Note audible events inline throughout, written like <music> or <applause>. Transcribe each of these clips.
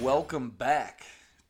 welcome back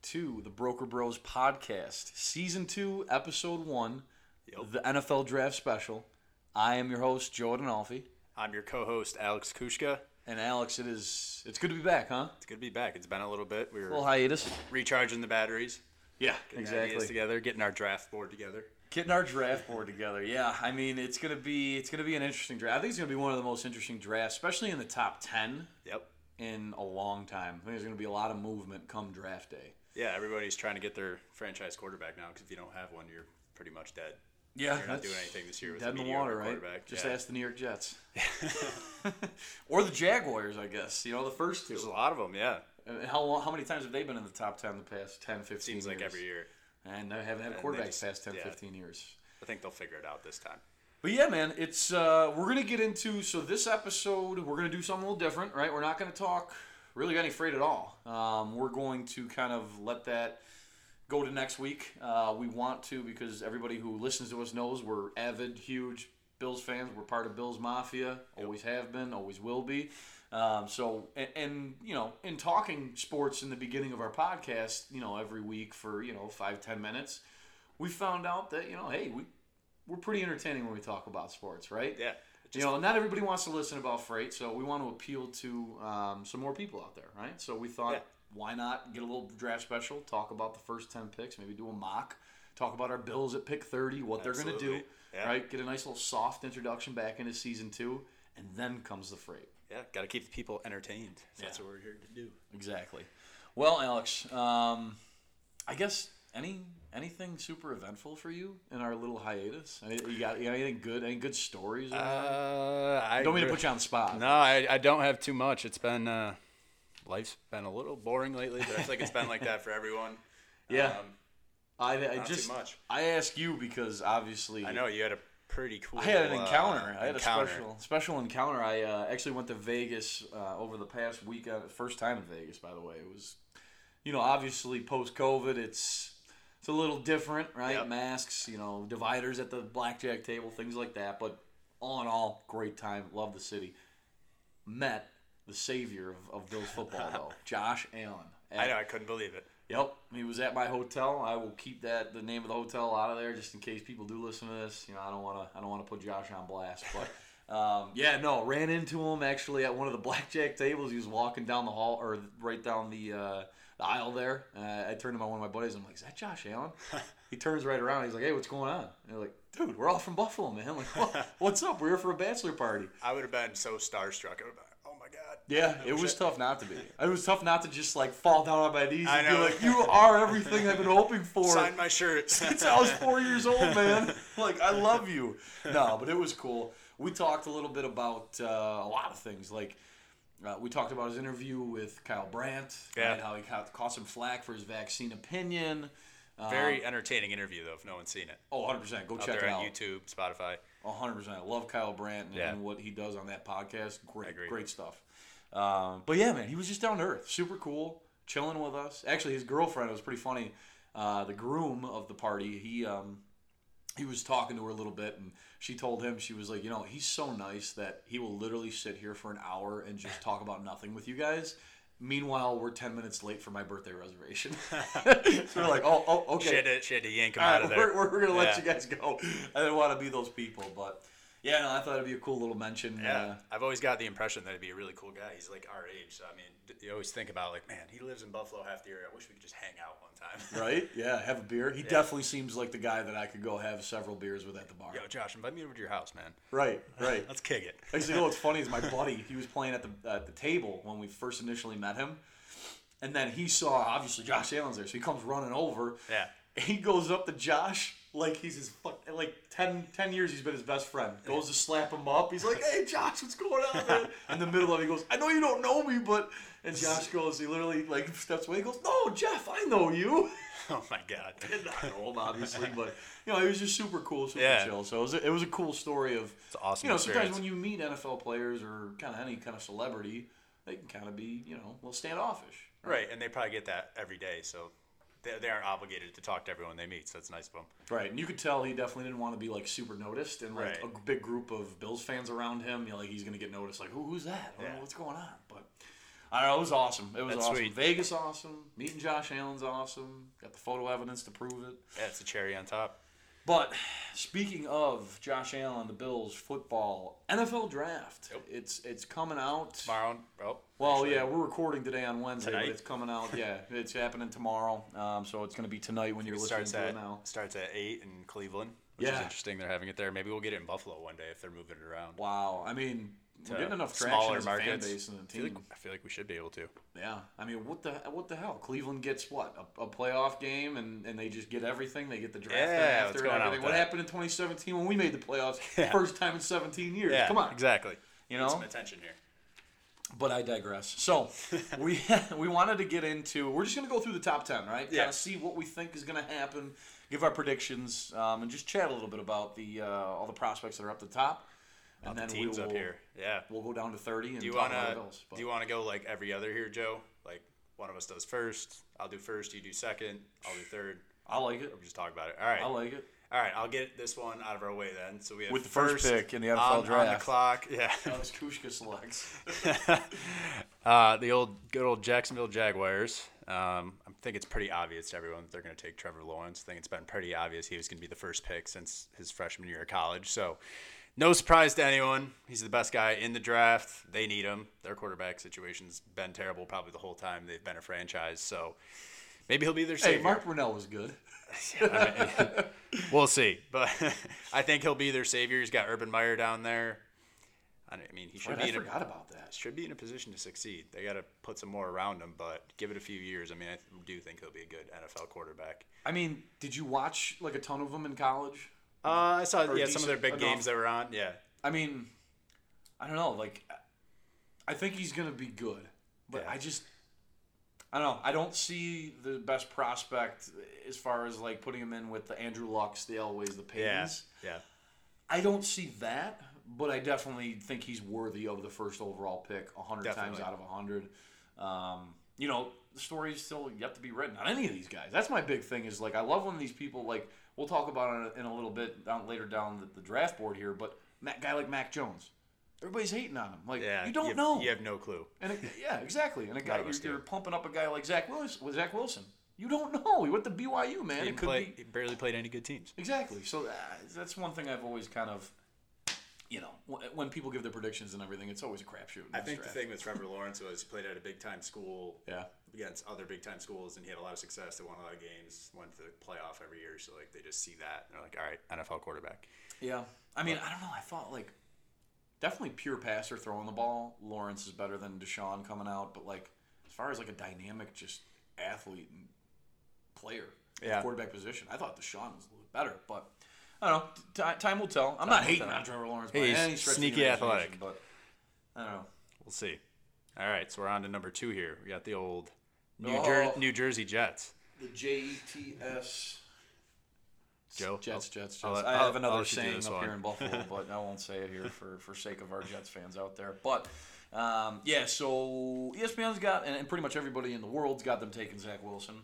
to the Broker Bros podcast, season two, episode one, Yep. the NFL Draft Special. I am your host, Joe Adinolfi, I'm your co-host Alex Kushka. and Alex. It is it's good to be back, huh? It's good to be back. It's been a little bit. We were little hiatus. recharging the batteries, Yeah, getting ideas together, getting our draft board together. Getting our draft board together. Yeah, I mean it's gonna be it's gonna be an interesting draft. I think it's gonna be one of the most interesting drafts, especially in the top ten Yep. In a long time. I think there's gonna be a lot of movement come draft day. Yeah, everybody's trying to get their franchise quarterback now because if you don't have one, you're pretty much dead. Yeah, You're not doing anything this year with Dead in the water, right? Just yeah. ask the New York Jets. <laughs> <laughs> or the Jaguars, I guess. You know, the first two. There's a lot of them. Yeah, And How long, how many times have they been in the top 10 the past 10, 15 seems like years? every year. And they haven't had a quarterback just- the past 10, yeah. 15 years. I think they'll figure it out this time. But yeah, man, it's uh, we're gonna get into so this episode we're gonna do something a little different, right? We're not gonna talk really any freight at all. Um, we're going to kind of let that go to next week. Uh, we want to because everybody who listens to us knows we're avid, huge Bills fans. We're part of Bills Mafia. Always have been, always will be. Um, so and, and you know, in talking sports in the beginning of our podcast, you know, every week for you know five ten minutes, we found out that you know, hey, we we're pretty entertaining when we talk about sports, right? Yeah. You know, not everybody wants to listen about freight, so we want to appeal to um, some more people out there, right? So we thought, Yeah. why not get a little draft special, talk about the first 10 picks, maybe do a mock, talk about our Bills at pick 30, what they're going to do, Yeah. right? Get a nice little soft introduction back into season two, and then comes the freight. Yeah, got to keep the people entertained. That's Yeah. what we're here to do. Exactly. Well, Alex, um, I guess any anything super eventful for you in our little hiatus? Any, you got, you got anything good? Any good stories? Uh, I Don't mean to put you on the spot. No, I, I don't have too much. It's been uh, life's been a little boring lately, but I feel like it's been like that for everyone. <laughs> Yeah. Um, I, I just. I ask you because obviously I know you had a pretty cool. I had an uh, encounter. I had encounter. a special special encounter. I uh, actually went to Vegas uh, over the past week. Uh, first time in Vegas, by the way. It was, you know, obviously post COVID. It's it's a little different, right? Yep. Masks, you know, dividers at the blackjack table, things like that. But all in all, great time. Love the city. Met the savior of, of Bills football though, <laughs> Josh Allen. I know. I couldn't believe it. Yep, he was at my hotel. I will keep that the name of the hotel out of there just in case people do listen to this. You know, I don't want to I don't want to put Josh on blast, but <laughs> um, yeah, no, ran into him actually at one of the blackjack tables. He was walking down the hall or right down the uh, the aisle there. Uh, I turned to my one of my buddies. I'm like, "Is that Josh Allen?" <laughs> he turns right around. He's like, "Hey, what's going on?" And they're like, "Dude, we're all from Buffalo, man." I'm like, what? <laughs> "What's up? We're here for a bachelor party." I would have been so starstruck. I would have been, oh my god. Yeah, it was tough not to be. It was tough not to just like fall down on my knees I and be like, "You are everything I've been hoping <laughs> for." Sign my shirt. since I was four years old, man. Like, I love you. No, but it was cool. We talked a little bit about uh, a lot of things. Like, uh, we talked about his interview with Kyle Brandt, Yeah. right? How he caught, some flack for his vaccine opinion. Um, Very entertaining interview though. If no one's seen it, Oh, 100%. Go out check it on out. YouTube, Spotify. 100%. I love Kyle Brandt and, Yeah. and what he does on that podcast. Great, great stuff. Um, but yeah, man, he was just down to earth. Super cool. Chilling with us. Actually, his girlfriend, it was pretty funny. Uh, the groom of the party, he um, he was talking to her a little bit, and she told him, she was like, you know, he's so nice that he will literally sit here for an hour and just talk about nothing with you guys. Meanwhile, we're 10 minutes late for my birthday reservation. <laughs> <laughs> so we're like, oh, oh okay. She had to, she had to yank him All out right, of there. we're, we're, we're gonna let Yeah. you guys go. I didn't want to be those people, but yeah, no, I thought it'd be a cool little mention. Yeah, Uh, I've always got the impression that he'd be a really cool guy. He's like our age. So, I mean, you always think about like, man, he lives in Buffalo half the year. I wish we could just hang out one time. <laughs> right? Yeah, have a beer. He definitely seems like the guy that I could go have several beers with at the bar. Yo, Josh, invite me over to your house, man. Right, right. <laughs> Let's kick it. Actually, you know what's funny is my <laughs> buddy. He was playing at the at the table when we first initially met him, and then he saw obviously Josh Allen's there, so he comes running over. Yeah. He goes up to Josh like he's his fuck like 10, 10 years he's been his best friend. Goes to slap him up. He's like, "Hey Josh, what's going on?" Man? <laughs> In the middle of it, he goes, "I know you don't know me, but." And Josh <laughs> goes, he literally like steps away. He goes, "No, Jeff, I know you." <laughs> Oh my god. Did not know him obviously, but you know he was just super cool, super Yeah. chill. So it was a, it was a cool story of It's awesome you know, sometimes when you meet NFL players or kind of any kind of celebrity, they can kind of be, you know, a little standoffish. Right, and they probably get that every day, so they, they aren't obligated to talk to everyone they meet. So that's nice of them. Right, and you could tell he definitely didn't want to be like super noticed, and like Right. a big group of Bills fans around him, you know, like he's gonna get noticed. Like, Who, who's that? Yeah. what's going on? But I don't know. It was awesome. It was That's awesome. sweet. Vegas awesome. Meeting Josh Allen's awesome. Got the photo evidence to prove it. Yeah, it's a cherry on top. But speaking of Josh Allen, the Bills football NFL draft, Yep. it's it's coming out. Tomorrow, oh, Well, actually, yeah, we're recording today on Wednesday, Tonight? but it's coming out. <laughs> Yeah, it's happening tomorrow. Um, so it's going to be tonight when you're listening starts to at it now. starts at eight in Cleveland, which is Yeah. interesting. They're having it there. Maybe we'll get it in Buffalo one day if they're moving it around. Wow, I mean, we're getting enough traction smaller as a fan markets. base and a I feel, team. like, I feel like we should be able to. Yeah, I mean, what the what the hell? Cleveland gets what a, a playoff game, and, and they just get everything. They get the draft Yeah, after what's and going on everything. with What that? happened in 2017 when we made the playoffs? <laughs> Yeah. First time in 17 years. Yeah, Come on, exactly. you Need know. some attention here. But I digress. So <laughs> we <laughs> we wanted to get into. We're just gonna go through the top 10, right? Yeah. Kind of see what we think is gonna happen, give our predictions, um, and just chat a little bit about the uh, all the prospects that are up the top. And About the then teams we will, up here. Yeah. We'll go down to 30 and Do you the Bills. do you wanna go like every other here, Joe? Like one of us does first. I'll do first. You do second. I'll do third. I like it. Or we just talk about it. All right. I like it. All right. I'll get this one out of our way then. So we have With the first pick in the NFL on, on the clock. <laughs> Yeah. That was Kushka selects. <laughs> uh, the old good old Jacksonville Jaguars. Um, I think it's pretty obvious to everyone that they're going to take Trevor Lawrence. I think it's been pretty obvious he was going to be the first pick since his freshman year of college. So, no surprise to anyone. He's the best guy in the draft. They need him. Their quarterback situation's been terrible probably the whole time they've been a franchise. So, maybe he'll be their hey. Mark Brunell was good. <laughs> Mean, we'll see, but <laughs> I think he'll be their savior. He's got Urban Meyer down there. I mean, he should Right, be I in a forgot about that. should be in a position to succeed. They got to put some more around him, but give it a few years. I mean, I do think he'll be a good NFL quarterback. I mean, did you watch like a ton of them in college? Uh, I saw yeah some of their big enough. games that were on. Yeah, I mean, I don't know. Like, I think he's gonna be good, but Yeah. I just, I don't know. I don't see the best prospect as far as like putting him in with the Andrew Lucks, the Elways, the yeah, Paytons. yeah. I don't see that, but I definitely think he's worthy of the first overall pick a hundred times out of a hundred. Um, you know, the story's still yet to be written on any of these guys. That's my big thing. Is like I love when these people like we'll talk about it in a little bit down later down the, the draft board here, but Mac, guy like Mac Jones, everybody's hating on him. Like Yeah, you don't have, know. You have no clue. And a, yeah, exactly. And a guy you're, you're pumping up a guy like Zach Wilson with Zach Wilson. You don't know. He went to BYU, man. He, it could play, be barely played any good teams. Exactly. So uh, that's one thing I've always kind of, you know, uh, when people give their predictions and everything, it's always a crapshoot. I think the thing with Trevor Lawrence was he played at a big time school Yeah. against other big time schools, and he had a lot of success. They won a lot of games, went to the playoff every year. So like they just see that, and they're like, all right, NFL quarterback. Yeah. I mean, I don't know. I thought like definitely pure passer throwing the ball. Lawrence is better than Deshaun coming out, but like as far as like a dynamic just athlete and player, Yeah. quarterback position, I thought Deshaun was a little bit better, but. I don't know. T- time will tell. I'm not hating on Trevor Lawrence by He's any stretch of the sneaky imagination, athletic. but I don't know. We'll see. All right, so we're on to number two here. We got the old New, Oh. Jer- New Jersey Jets. The J E T S. Joe? Jets, Jets, Jets. I'll let- I I'll- have another I'll let you do saying up one. here in Buffalo, <laughs> but I won't say it here for, for sake of our Jets fans out there. But um, yeah, so ESPN's got, and, and pretty much everybody in the world's got them taking Zach Wilson.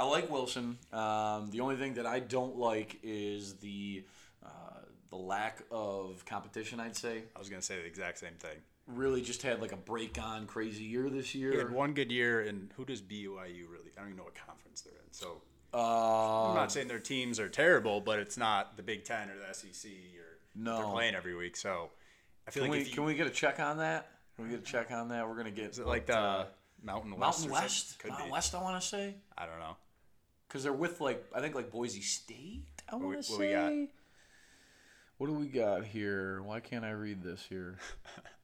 I like Wilson. Um, the only thing that I don't like is the uh, the lack of competition. I'd say I was gonna say the exact same thing. really just had like a break on crazy year this He year. had one good year, and who does BYU really? I don't even know what conference they're in. So Uh, I'm not saying their teams are terrible, but it's not the Big Ten or the SEC or No. they're playing every week. So I feel can like we you, can we get a check on that? Can we get a check on that? We're gonna get is it like the Mountain West? Mountain? West? Mountain be. West, I want to say. I don't know. Because they're with like I think like Boise State. I want to what say. we got? What do we got here? Why can't I read this here?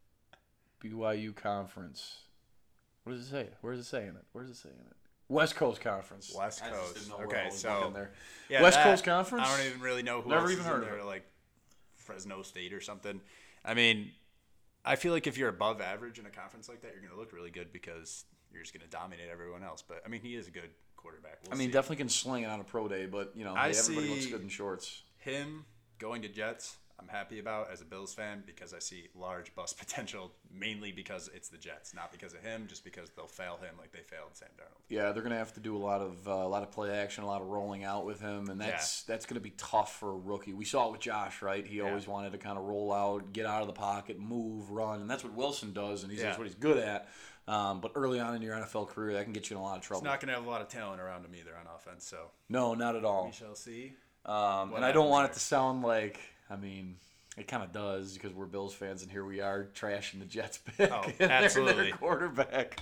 <laughs> BYU conference. What does it say? Where does it say in it? Where's it saying it? West Coast Conference. West I just Coast. didn't know where I Okay, was so- looking there. Yeah, West that- Coast Conference? I don't even really know who Never else even is heard in of there, it. like Fresno State or something. I mean, I feel like if you're above average in a conference like that, you're going to look really good because you're just going to dominate everyone else. But I mean, he is a good quarterback. We'll I mean, see. definitely can sling it on a pro day, but you know, I hey, everybody looks good in shorts. him going to Jets. I'm happy about as a Bills fan because I see large bust <laughs> potential mainly because it's the Jets, not because of him, just because they'll fail him like they failed Sam Darnold. Yeah, they're gonna have to do a lot of uh, a lot of play action, a lot of rolling out with him, and that's that's gonna be tough for a rookie. We saw it with Josh, right? He always wanted to kind of roll out, get out of the pocket, move, run, and that's what Wilson does, and he's that's what he's good at. Um, but early on in your NFL career, that can get you in a lot of trouble. He's not going to have a lot of talent around him either on offense, so no, not at all. we shall see. Um, and I don't want it to sound like, I mean, it kind of does because we're Bills fans and here we are trashing the Jets pick Oh, <laughs> and their- absolutely. their quarterback.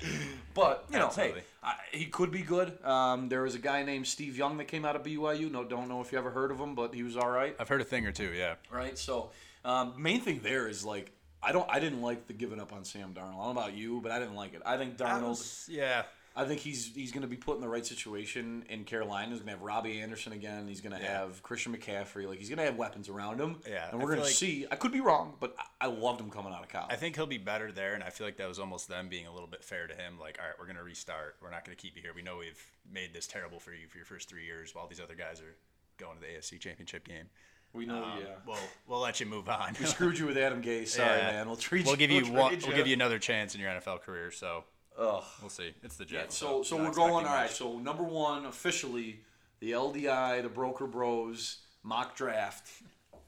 But you know, Absolutely. hey, I, he could be good. Um, there was a guy named Steve Young that came out of BYU. No, don't know if you ever heard of him, but he was all right. I've heard a thing or two, yeah. Right. So, um, main thing there is like. I don't. I didn't like the giving up on Sam Darnold. I don't know about you, but I didn't like it. I think Darnold. yeah. I think he's he's going to be put in the right situation in Carolina. He's going to have Robbie Anderson again. He's going to Yeah. have Christian McCaffrey. Like he's going to have weapons around him. Yeah, and we're going feel to see. I could be wrong, but I, I loved him coming out of college. I think he'll be better there, and I feel like that was almost them being a little bit fair to him. Like, all right, we're going to restart. We're not going to keep you here. We know we've made this terrible for you for your first three years while these other guys are going to the AFC Championship game. We know. Um, yeah, We'll, we'll let you move on. we screwed you with Adam Gase. <laughs> Sorry, Yeah. man. We'll treat. We'll give you we'll one. trade We'll give you another chance in your NFL career. So Ugh. we'll see. It's the Yeah, Jets. so so we're going. All much. So number one officially, the LDI, the Broker Bros mock draft.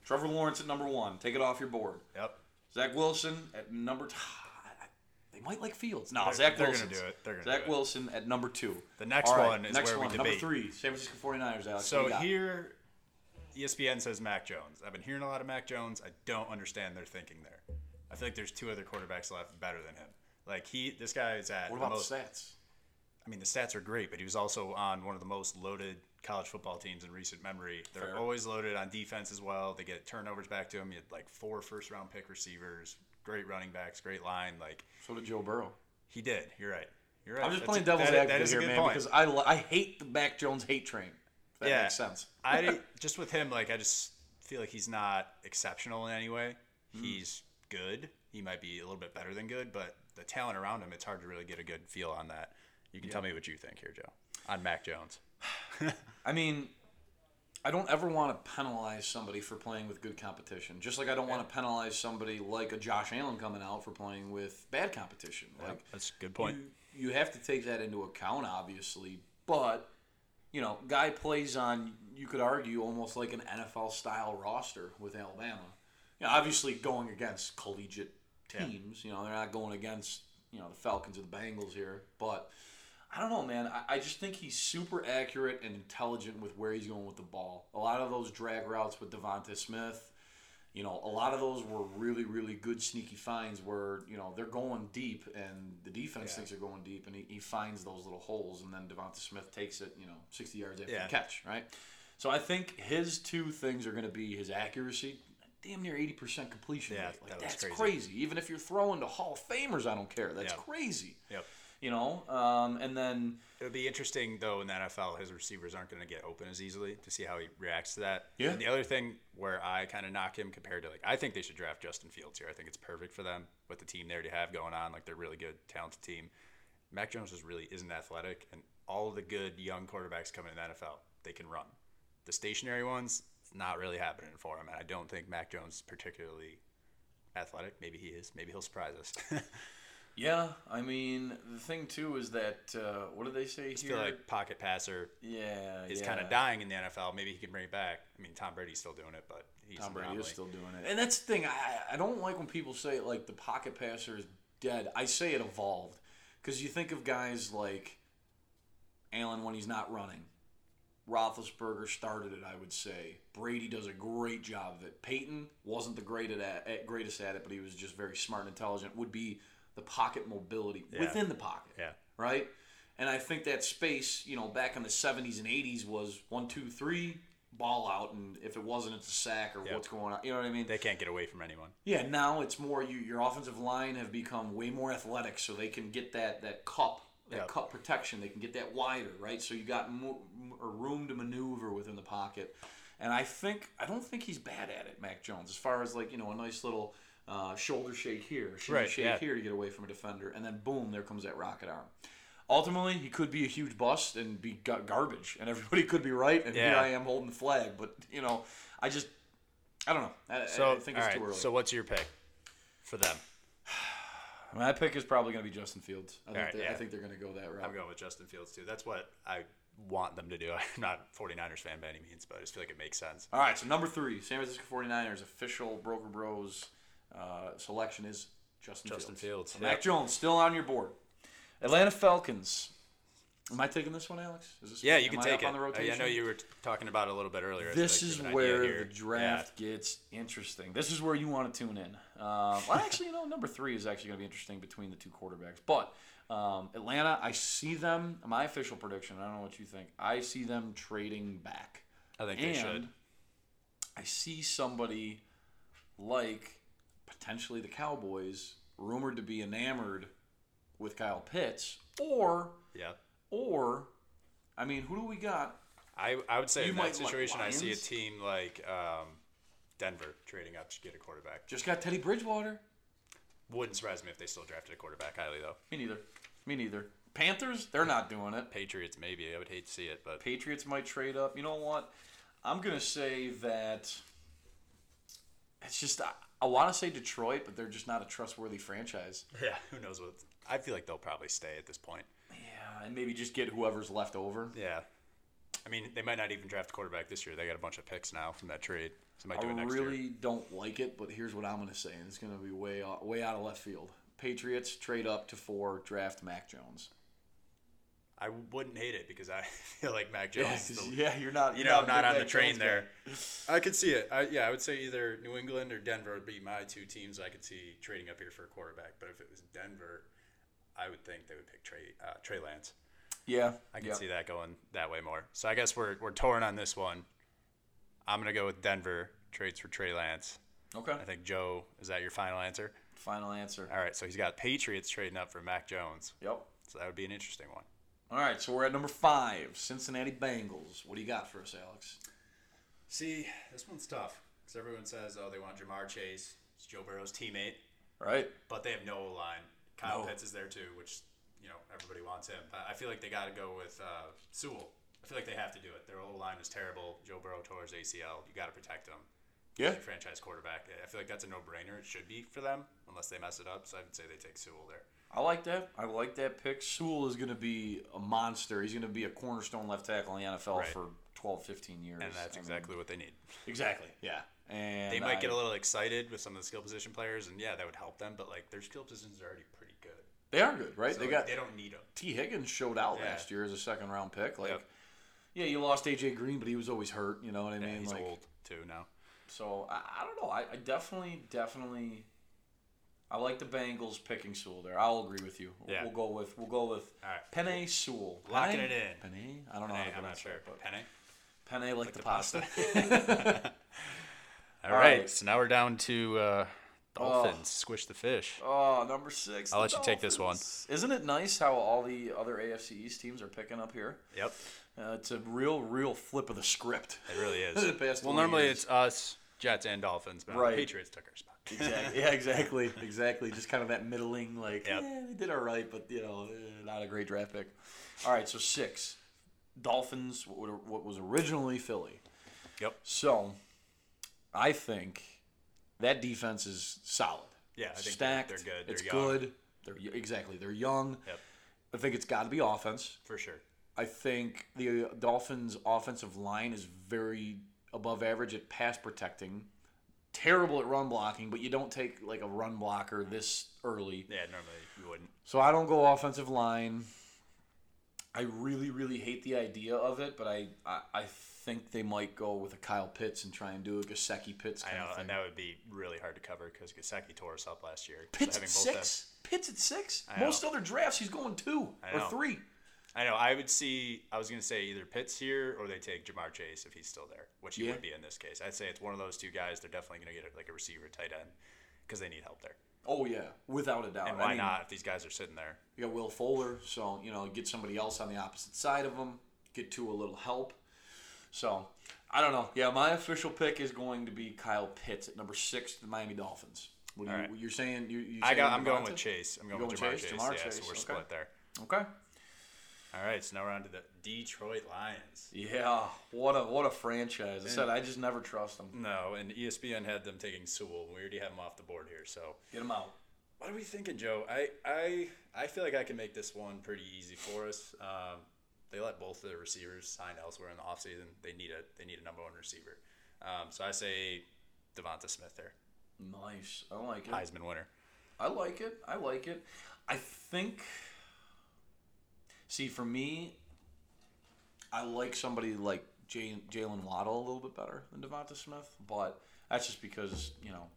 Trevor Lawrence at number one. Take it off your board. Yep. Zach Wilson at number. T- <sighs> they might like Fields. No, They're- Zach they're gonna Wilson. do it. They're Zach do it. Wilson at number two. The next right, one is next where we one, Number three, San Francisco 49ers, Alex. So you here, ESPN says Mac Jones. I've been hearing a lot of Mac Jones. I don't understand their thinking there. I feel like there's two other quarterbacks left better than him. Like he, this guy is at What the about most. the stats? I mean, the stats are great, but he was also on one of the most loaded college football teams in recent memory. They're Fair. always loaded on defense as well. They get turnovers back to him. He had like four first round pick receivers, great running backs, great line. Like So did Joe Burrow. he did. You're right. You're right. I'm just That's playing a- devil's advocate that is a here, man, point. because I, I hate the Mac Jones hate train. That Yeah. makes sense. I just with him, like I just feel like he's not exceptional in any way. Hmm. He's good. He might be a little bit better than good, but the talent around him, it's hard to really get a good feel on that. You can tell me what you think here, Joe, on Mac Jones. <laughs> I mean, I don't ever want to penalize somebody for playing with good competition. Just like I don't want to penalize somebody like a Josh Allen coming out for playing with bad competition. Like That's a good point. You, you have to take that into account, obviously. But you know, guy plays on. You could argue almost like an NFL style roster with Alabama. You know, obviously going against collegiate teams. You know, they're not going against you know the Falcons or the Bengals here, but. I don't know, man. I, I just think he's super accurate and intelligent with where he's going with the ball. A lot of those drag routes with Devonta Smith, you know, a lot of those were really, really good sneaky finds where, you know, they're going deep and the defense Yeah. thinks they're going deep and he, he finds those little holes and then Devonta Smith takes it, you know, 60 yards after Yeah. the catch, right? So I think his two things are going to be his accuracy, damn near 80% completion Yeah, rate. Like, that that's crazy. crazy. Even if you're throwing to Hall of Famers, I don't care. That's Yep. crazy. Yep. You know, um, and then it'll be interesting though in the NFL, his receivers aren't going to get open as easily to see how he reacts to that. Yeah. And the other thing where I kind of knock him compared to like I think they should draft Justin Fields here. I think it's perfect for them with the team they already have going on. Like they're really good, talented team. Mac Jones just really isn't athletic, and all the good young quarterbacks coming in the NFL, they can run. The stationary ones, it's not really happening for him, and I don't think Mac Jones is particularly athletic. Maybe he is. Maybe he'll surprise us. <laughs> Yeah, I mean the thing too is that uh, what do they say I here? feel like pocket passer yeah, is yeah. kind of dying in the NFL. Maybe he can bring it back. I mean, Tom Brady's still doing it, but he's Tom Brady is still doing it, and that's the thing. I I don't like when people say like the pocket passer is dead. I say it evolved because you think of guys like Allen when he's not running. Roethlisberger started it, I would say. Brady does a great job of it. Peyton wasn't the greatest at, at greatest at it, but he was just very smart and intelligent. Would be the pocket mobility Yeah. within the pocket Yeah. right? And I think that space, you know, back in the 70s and 80s was one, two, three, ball out, and if it wasn't, it's a sack or Yep. what's going on. You know what I mean? They can't get away from anyone. Yeah, now it's more you. Your offensive line have become way more athletic, so they can get that that cup, that Yep. cup protection. They can get that wider, right? So you got mo- m- room to maneuver within the pocket. And I think I don't think he's bad at it, Mac Jones. As far as like you know, a nice little uh, shoulder shake here, shoulder Right, shake yeah. here to get away from a defender, and then boom, there comes that rocket arm. Ultimately, he could be a huge bust and be gar- garbage, and everybody <laughs> could be right, and here I am holding the flag. But you know, I just I don't know. I, I- So, I think it's too early. So, what's your pick for them? <sighs> My pick is probably going to be Justin Fields. I think, Alright, they, I yeah. think they're going to go that route. I'm going with Justin Fields too. That's what I want them to do. <laughs> I'm not 49ers fan by any means, but I just feel like it makes sense. All right, so number three, San Francisco 49ers official Broker Bros uh, selection is Justin, Justin Fields. Fields, Mac. Jones still on your board. Atlanta Falcons. Am I taking this one, Alex? Is this Yeah, you can take up it. on the Uh, rotation? yeah, I know you were t- talking about it a little bit earlier. This like is you have an where the draft gets interesting. This is where you want to tune in. Um, well, actually, you know, number three is actually going to be interesting between the two quarterbacks. But um, Atlanta, I see them. My official prediction. I don't know what you think. I see them trading back. I think they should. I see somebody like potentially the Cowboys, rumored to be enamored with Kyle Pitts, or Yeah. or, I mean, who do we got? I, I would say You in that like situation, I see a team like um, Denver trading up to get a quarterback. Just got Teddy Bridgewater. Wouldn't surprise me if they still drafted a quarterback highly, though. Me neither. Me neither. Panthers, they're not doing it. Patriots, maybe. I would hate to see it, but Patriots might trade up. You know what? I'm gonna say that it's just I, want to say Detroit, but they're just not a trustworthy franchise. <laughs> yeah, who knows what? I feel like they'll probably stay at this point. Yeah, and maybe just get whoever's left over. Yeah. I mean, they might not even draft a quarterback this year. They got a bunch of picks now from that trade. So they might do I it next really year. don't like it, but here's what I'm gonna say, and it's gonna be way way out of left field. Patriots trade up to four, draft Mac Jones. I wouldn't hate it because I <laughs> feel like Mac Yeah, Jones. is the- yeah, you're not. you know, a I'm not big on the train Jones there. I could see it. I, yeah, I would say either New England or Denver would be my two teams I could see trading up here for a quarterback. But if it was Denver, I would think they would pick Trey uh, Trey Lance. Yeah, I can yeah. see that going that way more. So I guess we're we're torn on this one. I'm gonna go with Denver trades for Trey Lance. Okay. I think Joe is that your final answer? Final answer. All right, so he's got Patriots trading up for Mac Jones. Yep. So that would be an interesting one. All right, so we're at number five, Cincinnati Bengals. What do you got for us, Alex? See, this one's tough because everyone says, oh, they want Ja'Marr Chase. It's Joe Burrow's teammate, Right. but they have no line. Kyle No. Pitts is there too, which you know everybody wants him. But I feel like they got to go with uh, Sewell. I feel like they have to do it. Their O line is terrible. Joe Burrow tore his ACL. You got to protect him. Yeah. He's a franchise quarterback. I feel like that's a no-brainer. It should be for them unless they mess it up. So I would say they take Sewell there. I like that. I like that pick. Sewell is going to be a monster. He's going to be a cornerstone left tackle in the NFL Right. for 12, 15 years. And that's I mean, exactly what they need. exactly. Yeah. And They might I- get a little excited with some of the skill position players, and yeah, that would help them. But like their skill positions are already pretty good. They are good, right? So they got they don't need them. Tee Higgins showed out Yeah. last year as a second round pick. Like, Yep. yeah, you lost AJ Green, but he was always hurt. You know what I Yeah, mean? he's like, old too now. So I, I don't know. I, I definitely, definitely, I like the Bengals picking Sewell there. I'll agree with you. Yeah. We'll go with we'll go with All right. Penne Sewell. Locking Penne? it in. Penne? I don't know how to I'm not pronounce sure. it, but Penne. penne like, the, the pasta. pasta. All <laughs> All right. right. So now we're down to uh, Dolphins. Squish the fish. oh, number six. I'll let you take this one. Isn't it nice how all the other AFC East teams are picking up here? Yep. Uh, it's a real, real flip of the script. It really is. <laughs> Well, normally years. it's us, Jets, and Dolphins, but Right. the Patriots took our spot. Exactly. Yeah, exactly. Exactly. Just kind of that middling, like, Yep. eh, they did all right, but, you know, eh, not a great draft pick. All right, so six. Dolphins, what was originally Philly. Yep. So, I think that defense is solid. Yeah, I think they're- Stacked. they're good. They're it's young. good. They're exactly. They're young. Yep. I think it's got to be offense. For sure. I think the Dolphins' offensive line is very above average at pass protecting. Terrible at run blocking, but you don't take like a run blocker this early. Yeah, normally you wouldn't. So I don't go offensive line. I really, really hate the idea of it, but I, I, I think they might go with a Kyle Pitts and try and do a Gesicki Pitts I kind know, of thing. and that would be really hard to cover because Gesicki tore us up last year. Pitts having at both them- six. Pitts at six. Most other drafts, he's going two or three. I know. I would see. I was going to say either Pitts here or they take Ja'Marr Chase if he's still there, which he Yeah. would be in this case. I'd say it's one of those two guys. They're definitely going to get like a receiver, tight end, because they need help there. Oh yeah, without a doubt. And I why mean, not if these guys are sitting there? You got Will Fuller, so you know get somebody else on the opposite side of them. get to a little help. So I don't know. Yeah, my official pick is going to be Kyle Pitts at number six, the Miami Dolphins. What are you, right. you're saying? You, I got. I'm going with Chase. I'm going You're with Jamar Chase? Chase. Jamar yeah, Chase, so we're okay. split there. Okay. All right. So now we're on to the Detroit Lions. Yeah, what a what a franchise. I said I just never trust them. No, and ESPN had them taking Sewell. We already have him off the board here. So Get them out. What are we thinking, Joe? I I I feel like I can make this one pretty easy for us. Um, they let both of the receivers sign elsewhere in the offseason. They need a they need a number one receiver. Um, so I say Devonta Smith there, Nice. I like it. Heisman winner. I like it. I like it. I think See, for me, I like somebody like Jay- Jaylen Waddle a little bit better than Devonta Smith, but that's just because you know,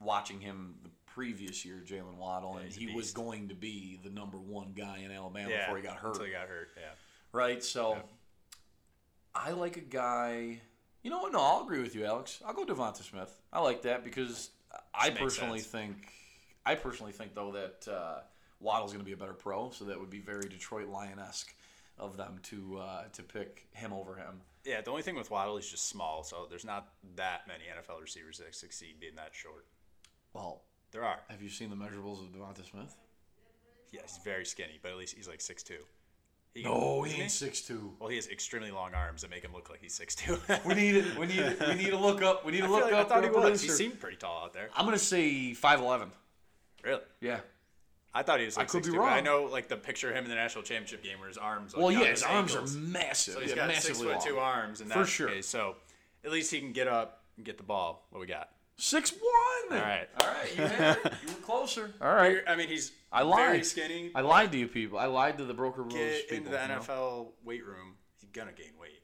watching him the previous year, Jaylen Waddle, and he was going to be the number one guy in Alabama Yeah, before he got hurt, Until he got hurt. Yeah. right? So, Yeah. I like a guy. You know what? No, I'll agree with you, Alex. I'll go Devonta Smith. I like that because I personally sense. think, I personally think though that uh, Waddle's going to be a better pro, so that would be very Detroit Lion esque of them to uh, to pick him over him. Yeah. The only thing with Waddle, is just small, so there's not that many NFL receivers that succeed being that short. Well, There are. have you seen the measurables of Devonta Smith? Yeah, he's very skinny, but at least he's like six two. He No, he ain't six two. Well, he has extremely long arms that make him look like he's six two. We need it. We need it. We need to look up. We need to <laughs> look like I up. thought he was. He seemed pretty tall out there. I'm gonna say five eleven. Really? Yeah. I thought he was. Like I could be 6'2", but I know, like the picture of him in the national championship game where his arms. Like, Well, yeah, his arms ankles. are massive. So he's yeah, got six massively foot two arms, and For sure. Okay, so at least he can get up and get the ball. What we got? Six one. All right. All right. You had it. You were closer. <laughs> All right. I mean, he's I very lied. skinny. I lied to you people. I lied to the broker rules Get people. into the you know? NFL weight room. He's gonna gain weight.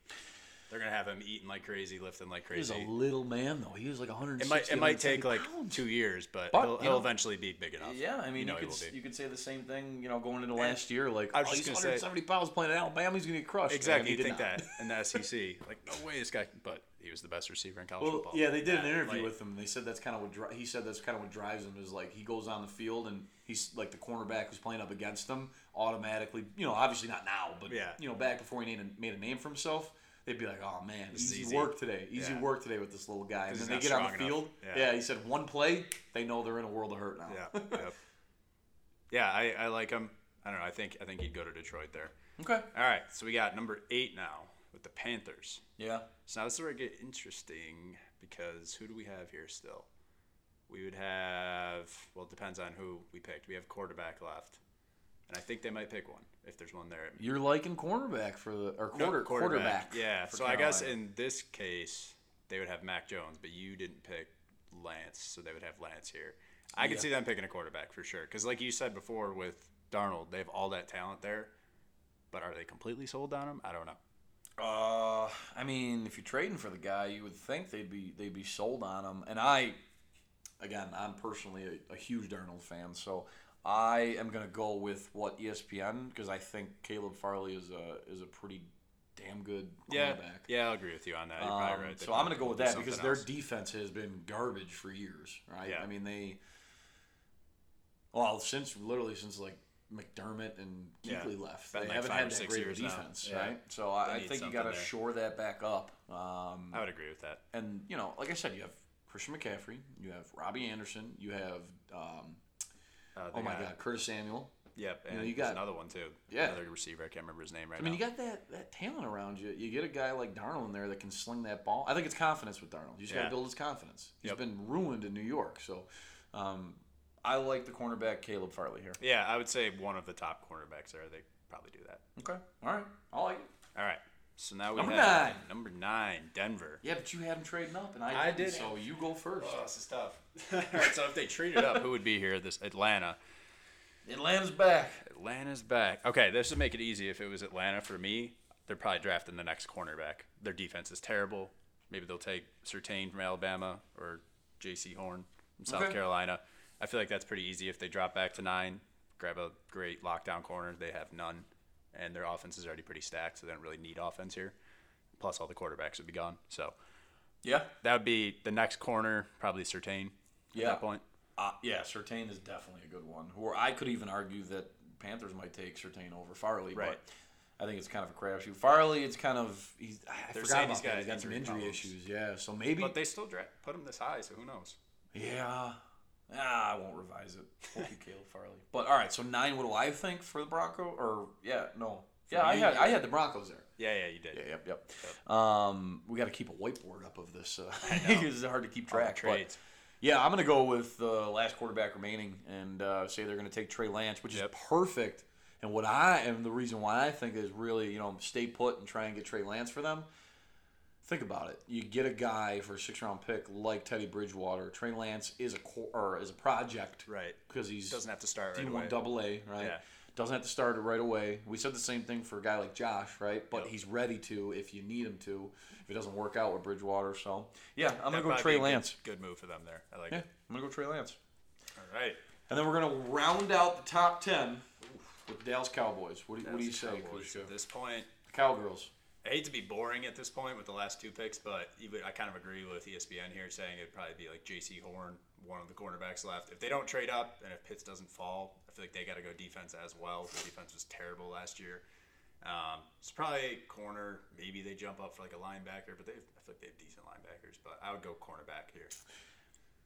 They're gonna have him eating like crazy, lifting like crazy. He was a little man though. He was like 160. It might it might take 170 like pounds. two years, but, But, he'll, he'll know- eventually be big enough. Yeah, I mean, You know you, could you could say the same thing. You know, going into last year, like I was oh, just he's gonna say- 170 pounds playing at Alabama. He's gonna get crushed. Exactly, And you think not. that in the <laughs> SEC, like no way this guy. But he was the best receiver in college Well, football. yeah, they did an interview like- with him. They said that's kind of what dri- he said. That's kind of what drives him is like he goes on the field and he's like the cornerback who's playing up against him automatically. You know, obviously not now, but Yeah. you know, back before he made a, made a name for himself, they'd be like, "Oh man, easy, easy." work today, easy Yeah. work today with this little guy." And then they get on the enough. field. Yeah. Yeah. he said one play, they know they're in a world of hurt now. Yeah, yep. <laughs> yeah, I, I like him. I don't know. I think I think he'd go to Detroit there. okay. All right, so we got number eight now with the Panthers. Yeah. So now this is where it get interesting because who do we have here still? We would have well, it depends on who we picked. We have quarterback left, and I think they might pick one if there's one there. You're liking cornerback for the or No, quarter quarterback. Yeah. for So I guess in this case they would have Mac Jones, but you didn't pick Lance, so they would have Lance here. I could see them picking a quarterback for sure, because like you said before with Darnold, they have all that talent there, but are they completely sold on him? I don't know. Uh, I mean, if you're trading for the guy, you would think they'd be they'd be sold on him. And I, again, I'm personally a, a huge Darnold fan, so I am gonna go with what ESPN because I think Caleb Farley is a is a pretty damn good Yeah, cornerback. yeah, I'll agree with you on that. You're probably Um, right. So I'm gonna go with that because their else. defense has been garbage for years, right? Yeah. I mean they, well, since literally since like McDermott and Yeah. Left, Been they like haven't had that great of a years now. defense, Yeah. right? So I, I think you got to shore that back up. Um, I would agree with that. and you know, like I said, you have Christian McCaffrey, you have Robbie Anderson, you have um, Uh, oh my God, Curtis Samuel. Yep, and know, you got- another one too. Yeah. another receiver. I can't remember his name right I mean, now. you got that, that talent around you. You get a guy like Darnold in there that can sling that ball. I think it's confidence with Darnold. You just got to build his confidence. He's Yep. been ruined in New York. So um, I like the cornerback Caleb Farley here. yeah, I would say one of the top cornerbacks there. They probably do that. Okay. All right. I like it. All right. So now we Number have nine. number nine, Denver. Yeah, but you had them trading up, and I, I didn't, did. So you go first. Oh, this is tough. <laughs> All right, so if they traded up, who would be here? This Atlanta. Atlanta's back. Atlanta's back. Okay, this would make it easy if it was Atlanta for me. They're probably drafting the next cornerback. Their defense is terrible. Maybe they'll take Surtain from Alabama or Jaycee Horn from South Okay. Carolina. I feel like that's pretty easy if they drop back to nine. Grab a great lockdown corner. They have none, and their offense is already pretty stacked, so they don't really need offense here. Plus, all the quarterbacks would be gone. So Yeah. that would be the next corner, probably Surtain. At Yeah. that point. Uh, yeah, Surtain is definitely a good one. Or I could even argue that Panthers might take Surtain over Farley. Right. But I think it's kind of a crapshoot. Farley, it's kind of he's. I They're forgot about he's that. got He's got some injury injury problems. issues. Yeah, so maybe. But they still dra- put him this high, so who knows? yeah. Ah, I won't revise it. We'll Caleb Farley. But all right, so nine. What do I think for the Bronco? Or yeah, no. Yeah, I had I had the Broncos there. Yeah, yeah, you did. Yeah, yep, yep. Um, we got to keep a whiteboard up of this. Uh, <laughs> it's hard to keep track. trades. Yeah, I'm going to go with the last quarterback remaining and uh, say they're going to take Trey Lance, which Yep. is perfect. And what I and the reason why I think is really you know stay put and try and get Trey Lance for them. Think about it. You get a guy for a six round pick like Teddy Bridgewater. Trey Lance is a core, or is a project Right. because he's Doesn't have to start right D away. one double A right. Yeah. Doesn't have to start it right away. We said the same thing for a guy like Josh, right? But Yep. he's ready to if you need him to. If it doesn't work out with Bridgewater, so yeah, I'm gonna go Trey good- Lance. Good, move for them there. I like Yeah, it. I'm gonna go Trey Lance. All right. And then we're gonna round out the top ten with the Dallas Cowboys. What do, what do you say, Cowboys. At this point, Cowgirls. I hate to be boring at this point with the last two picks, but I kind of agree with ESPN here saying it'd probably be like Jaycee Horn, one of the cornerbacks left. If they don't trade up and if Pitts doesn't fall, I feel like they got to go defense as well. The defense was terrible last year. Um, it's probably corner. Maybe they jump up for like a linebacker, but they I feel like they have decent linebackers. But I would go cornerback here.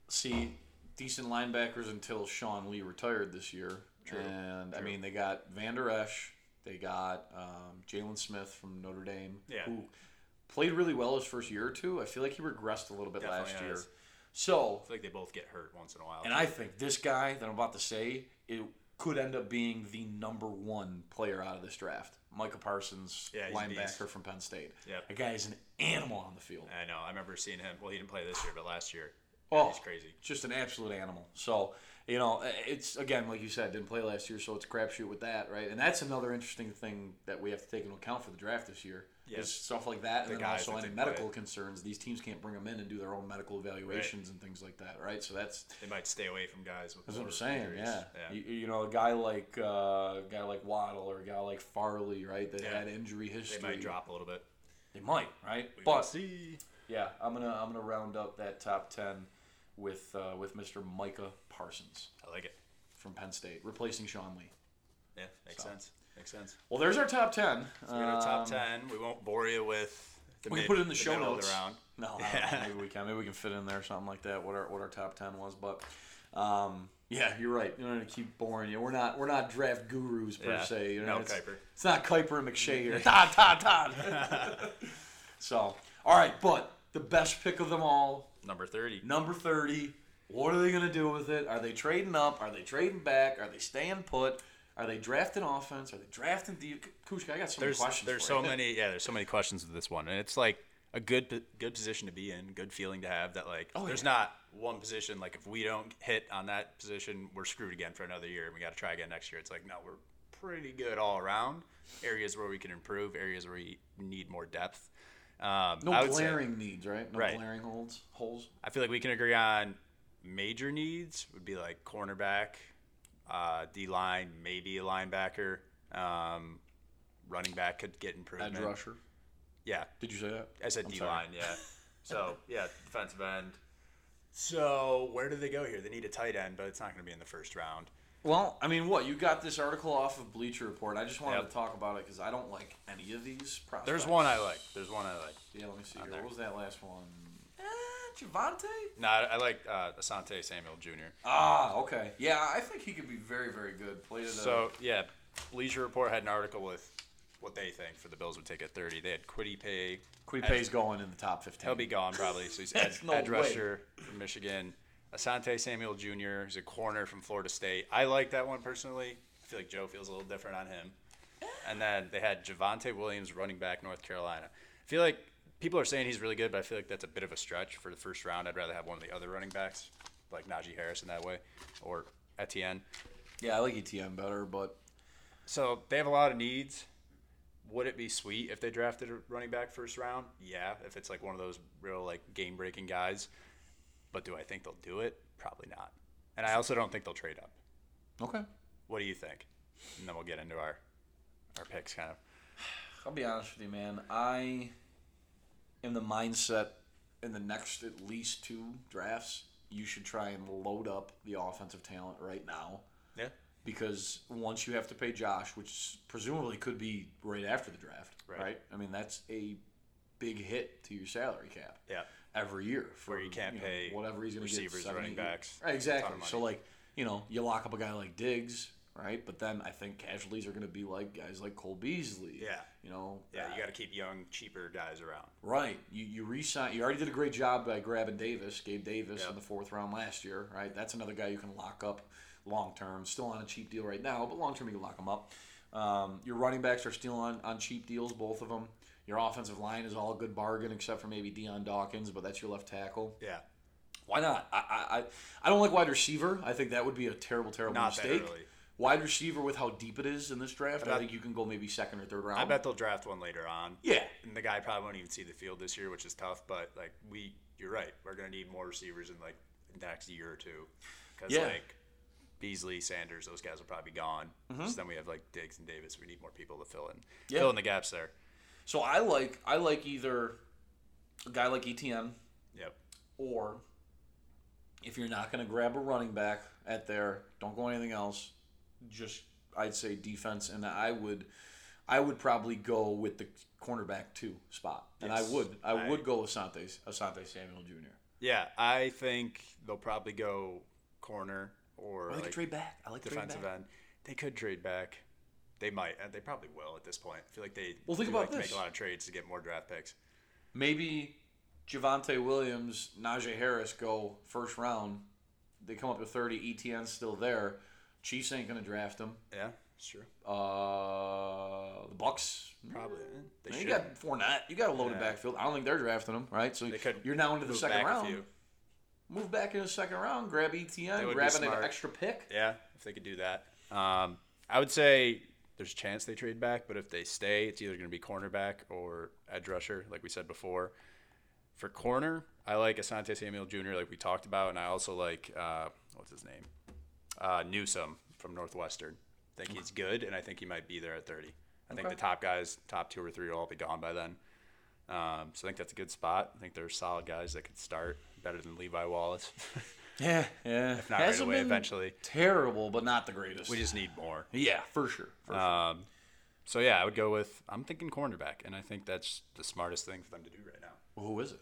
See, decent linebackers until Sean Lee retired this year. True, And I mean, they got Van Der Esch. They got um, Jaylon Smith from Notre Dame, Yeah. who played really well his first year or two. I feel like he regressed a little bit Definitely last year. So, I feel like they both get hurt once in a while. and I think this guy that I'm about to say it could end up being the number one player out of this draft. Micah Parsons, Yeah, he's a beast. linebacker from Penn State. Yep. That guy is an animal on the field. I know. I remember seeing him. Well, he didn't play this year, but last year. Oh, he's crazy. Just an absolute animal. So, you know, it's again like you said, didn't play last year, so it's a crapshoot with that, right? And that's another interesting thing that we have to take into account for the draft this year. Yeah. Is stuff like that, The and then also any they play. medical concerns. These teams can't bring them in and do their own medical evaluations and things like that, right? So that's They might stay away from guys with. that's what I'm saying. injuries. Yeah, yeah. You, you know, a guy like uh, a guy like Waddle or a guy like Farley, right? That Yeah. had injury history. They might drop a little bit. They might, right? We but see. yeah, I'm gonna I'm gonna round up that top ten with uh, with Mr. Micah Parsons I like it. from Penn State, replacing Sean Lee. Yeah, makes So. sense. Makes sense. Well, there's our top ten. So we got our top Um, ten. We won't bore you with. The We can put it in the show notes. Of the round. No, I <laughs> maybe we can. Maybe we can fit in there something like that. What our what our top ten was, but um, yeah, you're right. You know, to keep boring you. We're not we're not draft gurus per Yeah. se. You know, No, it's, Kiper. it's not Kiper and McShay here. Todd, Todd, Todd. so, all right, but the best pick of them all, Number thirty. number thirty. What are they gonna do with it? Are they trading up? Are they trading back? Are they staying put? Are they drafting offense? Are they drafting deep? Kushka, I got so There's many questions. there's so you. many yeah there's so many questions with this one and it's like a good good position to be in good feeling to have that like Oh, there's yeah. not one position like if we don't hit on that position we're screwed again for another year and we got to try again next year it's like no we're pretty good all around areas where we can improve areas where we need more depth um, No would say- glaring needs, right? No Right. glaring holes. Holes. I feel like we can agree on major needs would be like cornerback, uh, D line, maybe a linebacker, um, running back could get improvement. Edge rusher. Yeah, Did you say that? I said I'm D sorry. line. Yeah. <laughs> So yeah, defensive end. So where do they go here? They need a tight end, but it's not going to be in the first round. Well, I mean, what you got this article off of Bleacher Report. I just wanted Yep. to talk about it because I don't like any of these prospects. There's one I like. There's one I like. Yeah, let me see. Here. there. What was that last one? Eh, Javonte. No, I, I like uh, Asante Samuel Jr. Ah, okay. Yeah, I think he could be very, very good. Played So yeah, Bleacher Report had an article with what they think for the Bills would take at 30. They had Kwity Paye. Kwity Paye's going in the top fifteen. He'll be gone probably. So he's <laughs> edge, no edge rusher from Michigan. Asante Samuel Jr. He's a corner from Florida State. I like that one personally. I feel like Joe feels a little different on him. And then they had Javonte Williams, running back, North Carolina. I feel like people are saying he's really good, but I feel like that's a bit of a stretch for the first round. I'd rather have one of the other running backs, like Najee Harris in that way, or Etienne. Yeah, I like Etienne better, but So they have a lot of needs. Would it be sweet if they drafted a running back first round? Yeah, if it's like one of those real like game breaking guys. But do I think they'll do it? Probably not. And I also don't think they'll trade up. okay. What do you think? And then we'll get into our our picks kind of. I'll be honest with you, man. I am the mindset in the next at least two drafts, you should try and load up the offensive talent right now. Yeah. Because once you have to pay Josh, which presumably could be right after the draft, Right. right? I mean, that's a big hit to your salary cap Yeah. Every year. For, Where you can't know, pay whatever he's going to get. receivers, 70, running backs, Right, exactly. So, like, you know, you lock up a guy like Diggs, right? But then I think casualties are going to be like guys like Cole Beasley. Yeah. You know, Yeah, uh, you got to keep young, cheaper guys around. Right. You you resign. You already did a great job by grabbing Davis, Gabe Davis, Yep. in the fourth round last year. Right. That's another guy you can lock up long term. Still on a cheap deal right now, but long term you can lock him up. Um, your running backs are still on, on cheap deals, both of them. Your offensive line is all a good bargain, except for maybe Dion Dawkins, but that's your left tackle. Yeah. Why not? I, I, I- I don't like wide receiver. I think that would be a terrible, terrible Not mistake. Wide receiver with how deep it is in this draft, I bet- think you can go maybe second or third round. I bet they'll draft one later on. Yeah. And the guy probably won't even see the field this year, which is tough. But like we, you're right. We're gonna need more receivers in like the next year or two, because Yeah. like Beasley, Sanders, those guys will probably be gone. Mm-hmm. So then we have like Diggs and Davis. We need more people to fill in, Yeah. fill in the gaps there. So I like I like either a guy like Etienne Yep. or if you're not going to grab a running back at there, don't go anything else. Just I'd say defense, and I would I would probably go with the cornerback two spot, and Yes. I would I, I- would go with Asante Asante Samuel Jr. Yeah, I think they'll probably go corner or Or they like could trade back. I like defensive end. They could trade back. They might. They probably will at this point. I feel like they Well, think about like to this. make a lot of trades to get more draft picks. Maybe Javonte Williams, Najee Harris go first round. They come up to thirty. Etienne's still there. Chiefs ain't going to draft him. Yeah, true. Uh, the Bucs. Probably. They Man, should. you got Fournette. You got a loaded Yeah. backfield. I don't think they're drafting him, right? So you're now into the second round. Move back in the second round. Grab Etienne. Grab an extra pick. Yeah, if they could do that. Um, I would say there's a chance they trade back, but if they stay, it's either going to be cornerback or edge rusher, like we said before. For corner, I like Asante Samuel Jr., like we talked about, and I also like uh, what's his name, uh, Newsome from Northwestern. I think he's good, and I think he might be there at 30. I think the top guys, top two or three, will all be gone by then. Um, so I think that's a good spot. I think there's solid guys that could start better than Levi Wallace, <laughs> Yeah, yeah. if not right away eventually. Terrible, but not the greatest. We just need more. yeah, for sure. For sure. Um, so yeah, I would go with. I'm thinking cornerback, and I think that's the smartest thing for them to do right now. Well, who is it?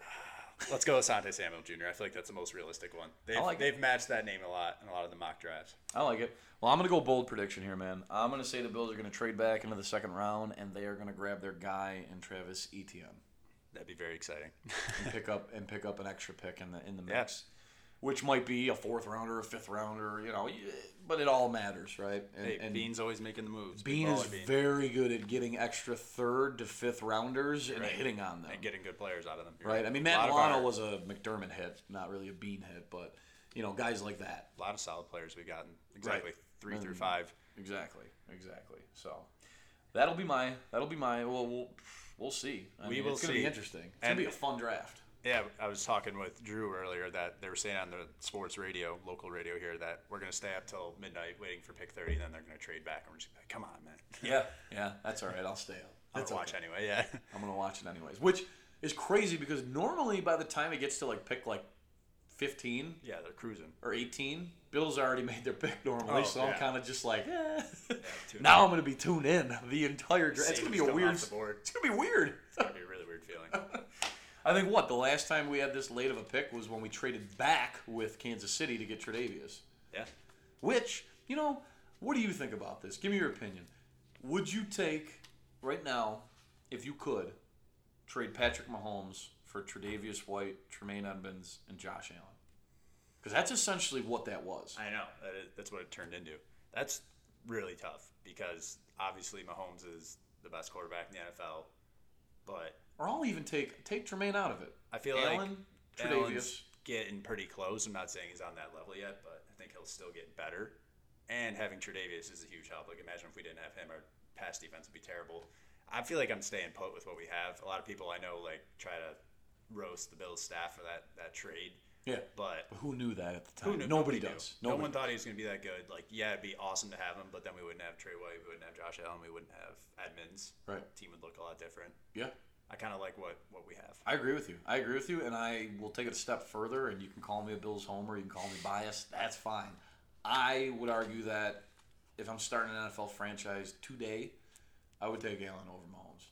<sighs> Let's go with Sante Samuel Jr. I feel like that's the most realistic one. They've, like they've matched that name a lot in a lot of the mock drafts. I like it. Well, I'm going to go bold prediction here, man. I'm going to say the Bills are going to trade back into the second round, and they are going to grab their guy in Travis Etienne That'd be very exciting. and pick up and pick up an extra pick in the in the mix. Yeah. Which might be a fourth rounder, a fifth rounder, you know. But it all matters, right? And, hey, and Beane's always making the moves. Beane is Beane. very good at getting extra third to fifth rounders and Right. hitting on them. and getting good players out of them. Right. I mean, Matt Milano was a McDermott hit, not really a Beane hit, but you know, guys like that. a lot of solid players we've gotten. Exactly Right. three through mm. five. Exactly. Exactly. So that'll be my that'll be my well we'll, we'll see. I We mean, will it's gonna be see. interesting. It's And- gonna be a fun draft. Yeah, I was talking with Drew earlier that they were saying on the sports radio, local radio here, that we're going to stay up till midnight waiting for pick 30, and then they're going to trade back. And we're just like, come on, man. Yeah. Yeah. That's all right. I'll stay up. I'll watch okay. anyway, yeah. I'm gonna watch it anyways, which is crazy because normally by the time it gets to like pick like 15 yeah, they're cruising. or 18, Bills already made their pick normally, Oh, so I'm kind of just like, eh. tune <laughs> now I'm gonna be tuned in the entire draft. It's gonna be a weird. off the board. <laughs> It's gonna be weird. It's going to be a really weird feeling. <laughs> I think what the last time we had this late of a pick was when we traded back with Kansas City to get Tre'Davious. Yeah. Which you know, what do you think about this? Give me your opinion. Would you take right now, if you could, trade Patrick Mahomes for Tre'Davious White, Tremaine Edmunds, and Josh Allen? Because that's essentially what that was. I know. That is, that's what it turned into. That's really tough because obviously Mahomes is the best quarterback in the NFL, but Or I'll even take take Tremaine out of it. I feel Allen, like Tre'Davious. Allen's getting pretty close. I'm not saying he's on that level yet, but I think he'll still get better. And having Tre'Davious is a huge help. Like imagine if we didn't have him, our pass defense would be terrible. I feel like I'm staying put with what we have. A lot of people I know like try to roast the Bills staff for that that trade, Yeah. but Who knew that at the time? Nobody, knew. does. No Nobody one thought he was going to be that good. Like, yeah, it'd be awesome to have him, but then we wouldn't have Tre White, we wouldn't have Josh Allen, we wouldn't have Edmunds. Right. Team would look a lot different. Yeah. I kind of like what what we have. I agree with you. I agree with you, and I will take it a step further. And you can call me a Bills homer, you can call me biased. That's fine. I would argue that if I'm starting an NFL franchise today, I would take Allen over Mahomes,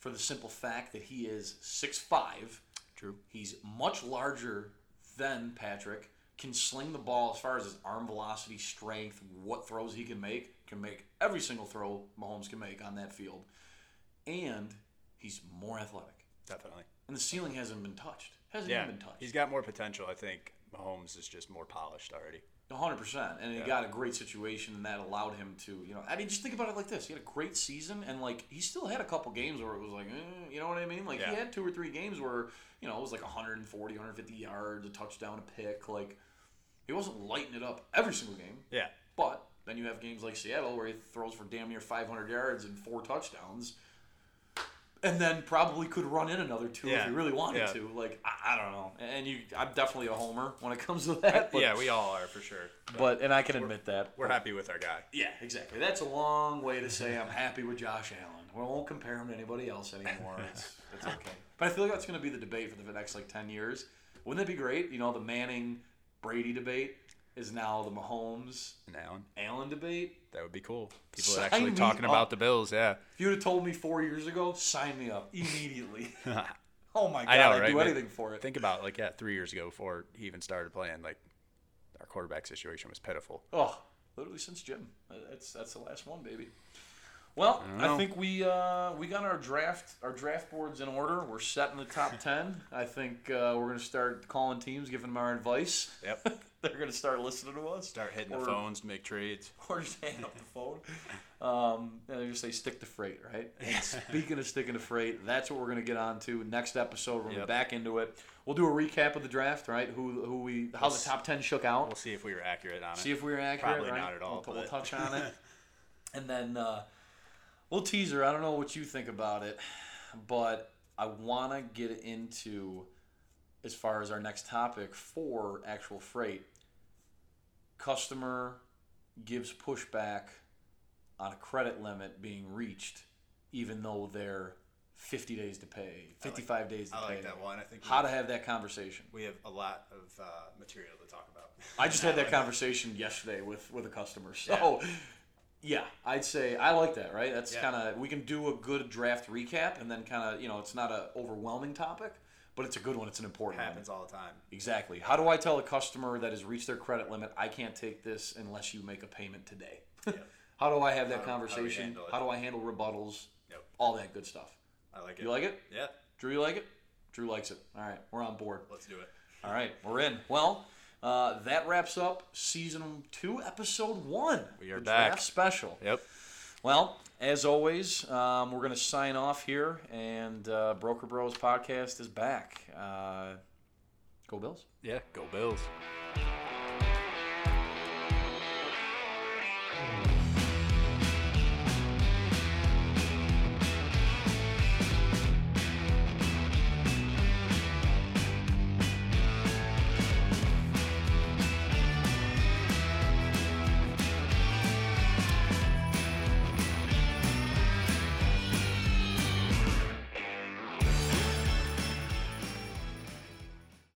for the simple fact that he is 6'5", True. He's much larger than Patrick. Can sling the ball as far as his arm velocity, strength, what throws he can make. Can make every single throw Mahomes can make on that field, and he's more athletic. Definitely. And the ceiling hasn't been touched. Hasn't Yeah. even been touched. He's got more potential. I think Mahomes is just more polished already. 100%. And he Yeah. got a great situation, and that allowed him to, you know, I mean, just think about it like this. He had a great season, and, like, he still had a couple games where it was like, eh, you know what I mean? Like, Yeah. he had two or three games where, you know, it was like 140, 150 yards, a touchdown, a pick. Like, he wasn't lighting it up every single game, Yeah. but Then you have games like Seattle where he throws for damn near 500 yards and four touchdowns, and then probably could run in another two if Yeah. he really wanted Yeah. to. Like I, I don't know. And you, I'm definitely a homer when it comes to that. But, yeah, we all are for sure. but and I can admit that. We're happy with our guy. Yeah, exactly. That's a long way to say I'm happy with Josh Allen. We won't compare him to anybody else anymore. <laughs> It's, it's okay. But I feel like that's going to be the debate for the next like ten years. Wouldn't that be great? You know, the Manning Brady debate is now the Mahomes And Allen, Allen debate. that would be cool. People Sign are actually talking up. about the Bills. Yeah. If you'd have told me four years ago, sign me up immediately. <laughs> oh my god, I I'd right? do But anything for it. Think about like yeah, three years ago before he even started playing, like our quarterback situation was pitiful. Oh, literally since Jim. Uh, that's that's the last one, baby. Well, I I, think we uh, we got our draft our draft boards in order. We're set in the top <laughs> ten. I think uh, we're gonna start calling teams, giving them our advice. Yep. <laughs> They're gonna start listening to us. Start hitting Or- the phones to make trades. <laughs> Or just hang up the phone. Um, and they just say stick to freight, right? And speaking of sticking to freight, that's what we're gonna get on to next episode. We're gonna Yep. back into it. We'll do a recap of the draft, right? Who who we how the Let's- top ten shook out. We'll see if we were accurate on See it. if we were accurate. Probably right? not at all, We'll, we'll touch on it, and then uh, we'll teaser. I don't know what you think about it, but I want to get into as far as our next topic for actual freight. Customer gives pushback on a credit limit being reached, even though they're 50 days to pay, 55 days to I pay. like that one. I think How to have that conversation. we have a lot of uh, material to talk about. I just had <laughs> that conversation yesterday with with a customer. So, yeah, I'd say I like that. Right? That's Yeah. kind of we can do a good draft recap, and then kind of you know it's not a overwhelming topic, but it's a good one. It's an important one. happens all the time. Exactly. How do I tell a customer that has reached their credit limit, I can't take this unless you make a payment today? <laughs> how do I have that How do- how do conversation? How do I handle rebuttals? Yep. All that good stuff. I like it. You like it? Yeah. Drew, you like it? Drew likes it. All right, we're on board. Let's do it. All right, we're in. Well, uh, that wraps up season two, episode one. We are the back. Special. Yep. Well, as always, um, we're going to sign off here, and uh, Broker Bros podcast is back. Uh, go Bills. Yeah. Go Bills.